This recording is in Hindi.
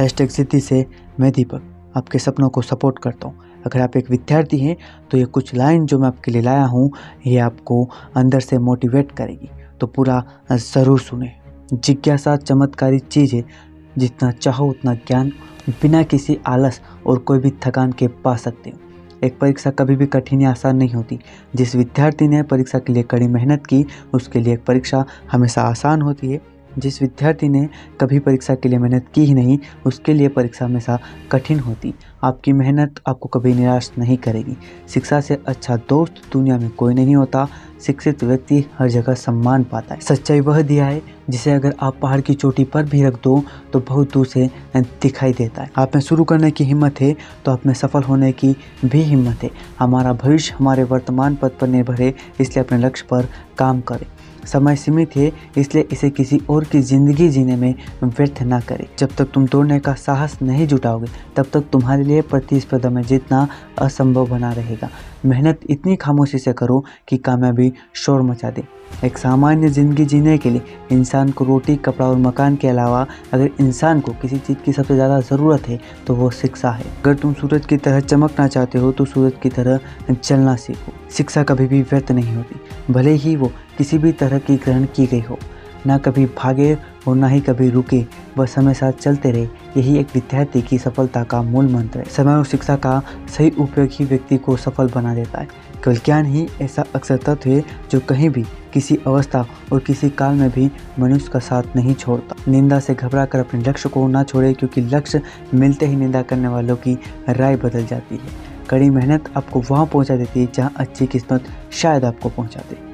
हैशटैग सिद्धि से मैं दीपक, आपके सपनों को सपोर्ट करता हूँ। अगर आप एक विद्यार्थी हैं तो ये कुछ लाइन जो मैं आपके लिए लाया हूँ, ये आपको अंदर से मोटिवेट करेगी। तो पूरा ज़रूर सुने। जिज्ञासा चमत्कारी चीज़ है। जितना चाहो उतना ज्ञान, बिना किसी आलस और कोई भी थकान के पा सकते हो। एक परीक्षा कभी भी कठिन या आसान नहीं होती। जिस विद्यार्थी ने परीक्षा के लिए कड़ी मेहनत की, उसके लिए एक परीक्षा हमेशा आसान होती है। जिस विद्यार्थी ने कभी परीक्षा के लिए मेहनत की ही नहीं, उसके लिए परीक्षा हमेशा कठिन होती। आपकी मेहनत आपको कभी निराश नहीं करेगी। शिक्षा से अच्छा दोस्त दुनिया में कोई नहीं होता। शिक्षित व्यक्ति हर जगह सम्मान पाता है। सच्चाई वह दिया है, जिसे अगर आप पहाड़ की चोटी पर भी रख दो तो बहुत दूर से दिखाई देता है। आप में शुरू करने की हिम्मत है तो आप में सफल होने की भी हिम्मत है। हमारा भविष्य हमारे वर्तमान पद पर निर्भर है, इसलिए अपने लक्ष्य पर काम करें। समय सीमित है, इसलिए इसे किसी और की ज़िंदगी जीने में व्यर्थ ना करें। जब तक तुम तोड़ने का साहस नहीं जुटाओगे, तब तक तुम्हारे लिए प्रतिस्पर्धा में जीतना असंभव बना रहेगा। मेहनत इतनी खामोशी से करो कि कामयाबी शोर मचा दे। एक सामान्य ज़िंदगी जीने के लिए इंसान को रोटी, कपड़ा और मकान के अलावा अगर इंसान को किसी चीज़ की सबसे ज़्यादा ज़रूरत है तो वो शिक्षा है। अगर तुम सूरज की तरह चमकना चाहते हो तो सूरज की तरह चलना सीखो। शिक्षा कभी भी व्यर्थ नहीं होती। भले ही वो किसी भी तरह की ग्रहण की गई हो। ना कभी भागे और ना ही कभी रुके। वह समय साथ चलते रहे। यही एक विद्यार्थी की सफलता का मूल मंत्र है। समय और शिक्षा का सही उपयोग ही व्यक्ति को सफल बना देता है। केवल ज्ञान ही ऐसा अक्सर तत्व है जो कहीं भी, किसी अवस्था और किसी काल में भी मनुष्य का साथ नहीं छोड़ता। निंदा से घबरा कर अपने लक्ष्य को ना छोड़े क्योंकि लक्ष्य मिलते ही निंदा करने वालों की राय बदल जाती है। कड़ी मेहनत आपको वहाँ पहुँचा देती है जहाँ अच्छी किस्मत शायद आपको पहुँचा दे।